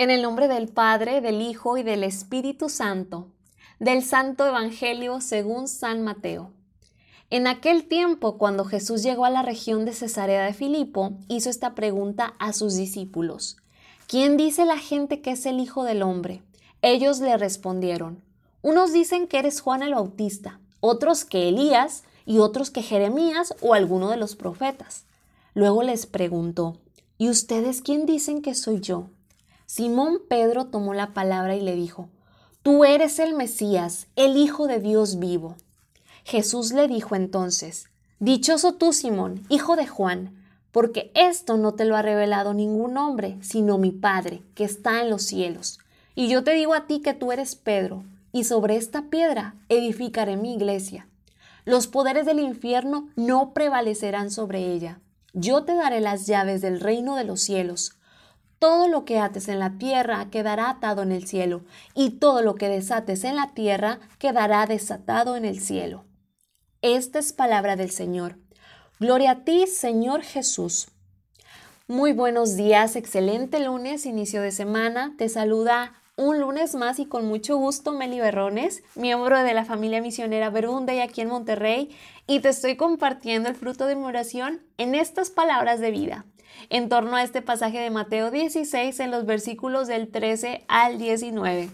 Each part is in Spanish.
En el nombre del Padre, del Hijo y del Espíritu Santo, del Santo Evangelio según San Mateo. En aquel tiempo, cuando Jesús llegó a la región de Cesarea de Filipo, hizo esta pregunta a sus discípulos. ¿Quién dice la gente que es el Hijo del Hombre? Ellos le respondieron. Unos dicen que eres Juan el Bautista, otros que Elías y otros que Jeremías o alguno de los profetas. Luego les preguntó, ¿y ustedes quién dicen que soy yo? Simón Pedro tomó la palabra y le dijo, Tú eres el Mesías, el Hijo de Dios vivo. Jesús le dijo entonces, Dichoso tú, Simón, hijo de Juan, porque esto no te lo ha revelado ningún hombre, sino mi Padre, que está en los cielos. Y yo te digo a ti que tú eres Pedro, y sobre esta piedra edificaré mi iglesia. Los poderes del infierno no prevalecerán sobre ella. Yo te daré las llaves del reino de los cielos. Todo lo que ates en la tierra quedará atado en el cielo, y todo lo que desates en la tierra quedará desatado en el cielo. Esta es palabra del Señor. Gloria a ti, Señor Jesús. Muy buenos días, excelente lunes, inicio de semana. Te saluda un lunes más y con mucho gusto Meli Berrones, miembro de la familia misionera y aquí en Monterrey, y te estoy compartiendo el fruto de mi oración en estas palabras de vida en torno a este pasaje de Mateo 16 en los versículos del 13 al 19.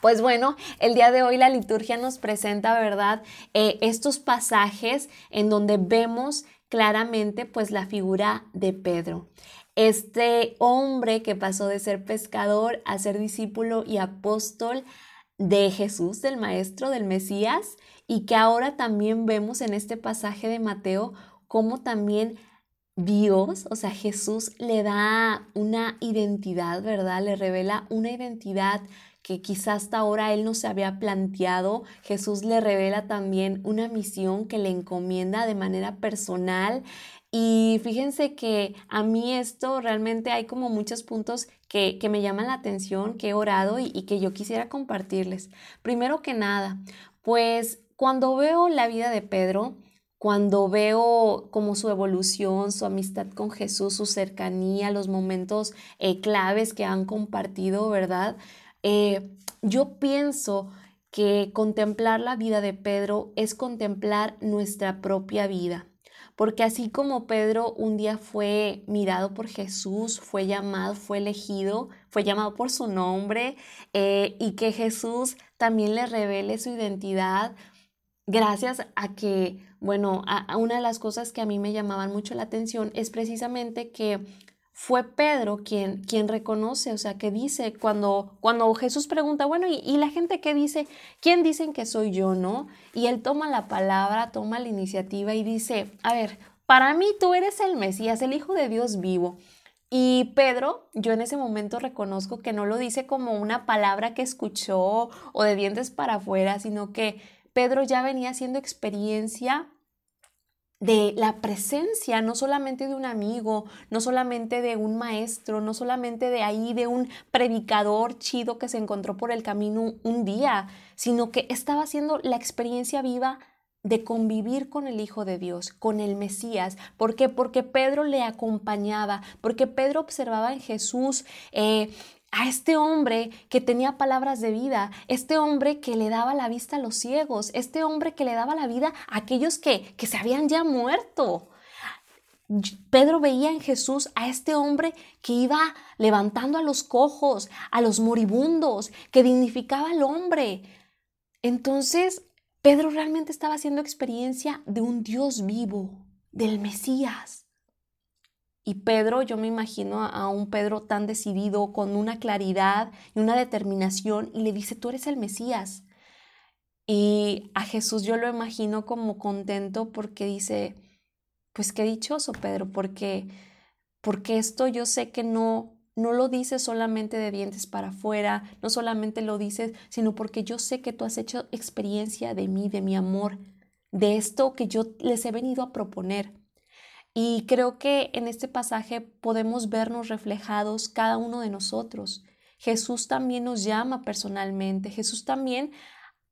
Pues bueno, el día de hoy la liturgia nos presenta, ¿verdad? Eh, estos pasajes en donde vemos claramente pues la figura de Pedro. Este hombre que pasó de ser pescador a ser discípulo y apóstol de Jesús, del Maestro, del Mesías, y que ahora también vemos en este pasaje de Mateo cómo también Dios, o sea, Jesús le da una identidad, ¿verdad? Le revela una identidad que quizás hasta ahora él no se había planteado. Jesús le revela también una misión que le encomienda de manera personal. Y fíjense que a mí esto realmente hay como muchos puntos que, me llaman la atención, que he orado y que yo quisiera compartirles. Primero que nada, pues cuando veo la vida de Pedro, cuando veo como su evolución, su amistad con Jesús, su cercanía, los momentos eh, claves que han compartido, ¿verdad? Eh, yo pienso que contemplar la vida de Pedro es contemplar nuestra propia vida. Porque así como Pedro un día fue mirado por Jesús, fue llamado, fue elegido, fue llamado por su nombre, eh, y que Jesús también le revele su identidad, gracias a que bueno, una de las cosas que a mí me llamaban mucho la atención es precisamente que fue Pedro quien, quien reconoce, o sea, que dice, cuando, cuando Jesús pregunta, bueno, ¿y, ¿y, la gente qué dice? ¿Quién dicen que soy yo, no? Y él toma la palabra, toma la iniciativa y dice, a ver, para mí tú eres el Mesías, el Hijo de Dios vivo. Y Pedro, yo en ese momento reconozco que no lo dice como una palabra que escuchó o de dientes para afuera, sino que Pedro ya venía haciendo experiencia de la presencia, no solamente de un amigo, no solamente de un maestro, no solamente de ahí, de un predicador chido que se encontró por el camino un día, sino que estaba haciendo la experiencia viva de convivir con el Hijo de Dios, con el Mesías. ¿Por qué? Porque Pedro le acompañaba, porque Pedro observaba en Jesús eh, a este hombre que tenía palabras de vida, este hombre que le daba la vista a los ciegos, este hombre que le daba la vida a aquellos que, que se habían ya muerto. Pedro veía en Jesús a este hombre que iba levantando a los cojos, a los moribundos, que dignificaba al hombre. Entonces, Pedro realmente estaba haciendo experiencia de un Dios vivo, del Mesías. Y Pedro, yo me imagino a un Pedro tan decidido, con una claridad y una determinación, y le dice, tú eres el Mesías. Y a Jesús yo lo imagino como contento porque dice, pues qué dichoso Pedro, porque, porque esto yo sé que no, no lo dices solamente de dientes para afuera, no solamente lo dices, sino porque yo sé que tú has hecho experiencia de mí, de mi amor, de esto que yo les he venido a proponer. Y creo que en este pasaje podemos vernos reflejados cada uno de nosotros. Jesús también nos llama personalmente. Jesús también,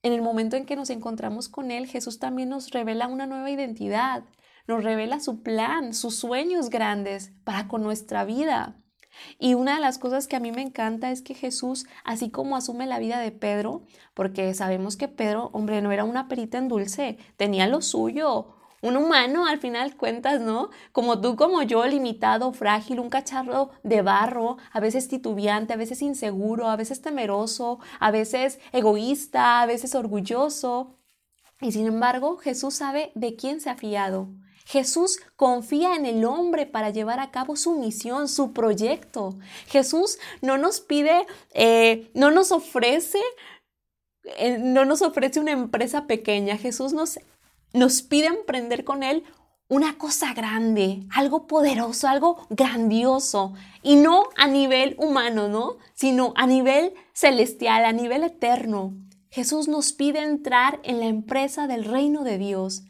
en el momento en que nos encontramos con Él, Jesús también nos revela una nueva identidad, nos revela su plan, sus sueños grandes para con nuestra vida. Y una de las cosas que a mí me encanta es que Jesús, así como asume la vida de Pedro, porque sabemos que Pedro, hombre, no era una perita en dulce, tenía lo suyo, un humano al final cuentas, ¿no? Como tú, como yo, limitado, frágil, un cacharro de barro, a veces titubeante, a veces inseguro, a veces temeroso, a veces egoísta, a veces orgulloso. Y sin embargo, Jesús sabe de quién se ha fiado. Jesús confía en el hombre para llevar a cabo su misión, su proyecto. Jesús no nos pide, eh, no nos ofrece, eh, no nos ofrece una empresa pequeña. Jesús nos nos pide emprender con Él una cosa grande, algo poderoso, algo grandioso, y no a nivel humano, ¿no? Sino a nivel celestial, a nivel eterno. Jesús nos pide entrar en la empresa del reino de Dios.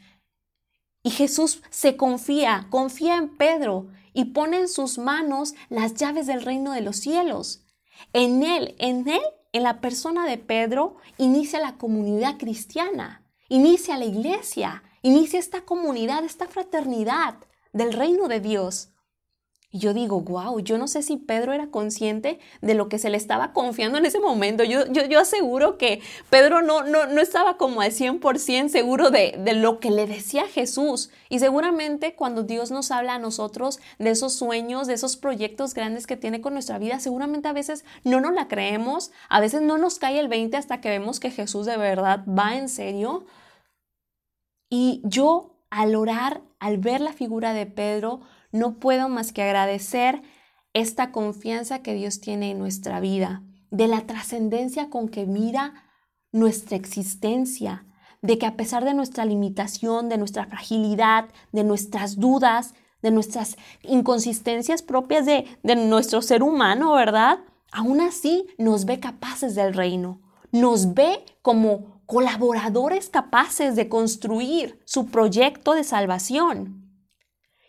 Y Jesús se confía, confía en Pedro y pone en sus manos las llaves del reino de los cielos. En él, en él, en la persona de Pedro, inicia la comunidad cristiana inicia la iglesia, inicia esta comunidad, esta fraternidad del reino de Dios. Y yo digo, wow, yo no sé si Pedro era consciente de lo que se le estaba confiando en ese momento. Yo, yo, aseguro que Pedro no, no, no, estaba como al 100% seguro de, de lo que le decía Jesús. Y seguramente cuando Dios nos habla a nosotros de esos sueños, de esos proyectos grandes que tiene con nuestra vida, seguramente a veces no nos la creemos, a veces no nos cae el 20 hasta que vemos que Jesús de verdad va en serio. Y yo al orar, al ver la figura de Pedro, no puedo más que agradecer esta confianza que Dios tiene en nuestra vida, de la trascendencia con que mira nuestra existencia, de que a pesar de nuestra limitación, de nuestra fragilidad, de nuestras dudas, de nuestras inconsistencias propias de, nuestro ser humano, ¿verdad? Aún así nos ve capaces del reino, nos ve como colaboradores capaces de construir su proyecto de salvación.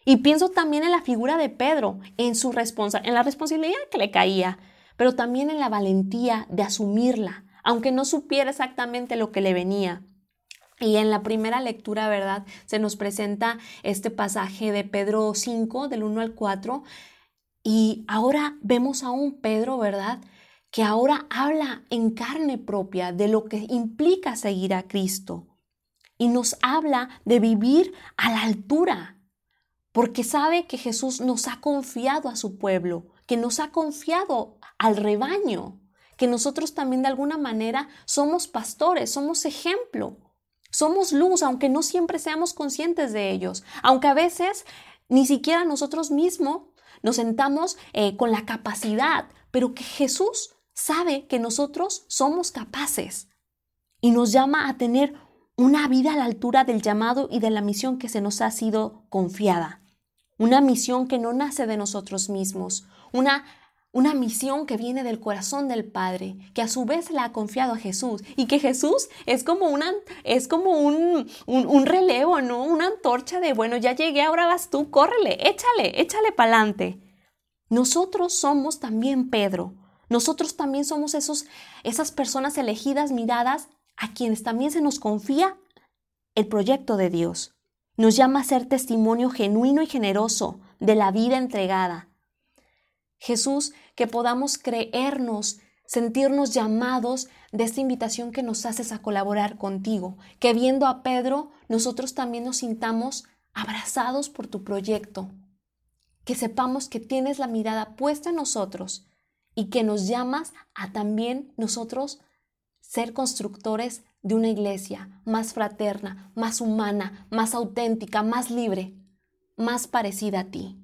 Y pienso también en la figura de Pedro, en, su en la responsabilidad que le caía, pero también en la valentía de asumirla, aunque no supiera exactamente lo que le venía. Y en la primera lectura, ¿verdad? Se nos presenta este pasaje de Pedro 5, del 1 al 4, y ahora vemos a un Pedro, ¿verdad? Que ahora habla en carne propia de lo que implica seguir a Cristo. Y nos habla de vivir a la altura, porque sabe que Jesús nos ha confiado a su pueblo, que nos ha confiado al rebaño, que nosotros también de alguna manera somos pastores, somos ejemplo, somos luz, aunque no siempre seamos conscientes de ellos, aunque a veces ni siquiera nosotros mismos nos sentamos eh, con la capacidad, pero que Jesús sabe que nosotros somos capaces y nos llama a tener una vida a la altura del llamado y de la misión que se nos ha sido confiada. Una misión que no nace de nosotros mismos, una, una misión que viene del corazón del Padre, que a su vez la ha confiado a Jesús y que Jesús es como, una, es como un, un, relevo, ¿no? Una antorcha de, bueno, ya llegué, ahora vas tú, córrele, échale, échale para adelante. Nosotros somos también Pedro, nosotros también somos esos, esas personas elegidas, miradas, a quienes también se nos confía el proyecto de Dios. Nos llama a ser testimonio genuino y generoso de la vida entregada. Jesús, que podamos creernos, sentirnos llamados de esta invitación que nos haces a colaborar contigo, que viendo a Pedro, nosotros también nos sintamos abrazados por tu proyecto, que sepamos que tienes la mirada puesta en nosotros y que nos llamas a también nosotros ser constructores de una iglesia más fraterna, más humana, más auténtica, más libre, más parecida a ti.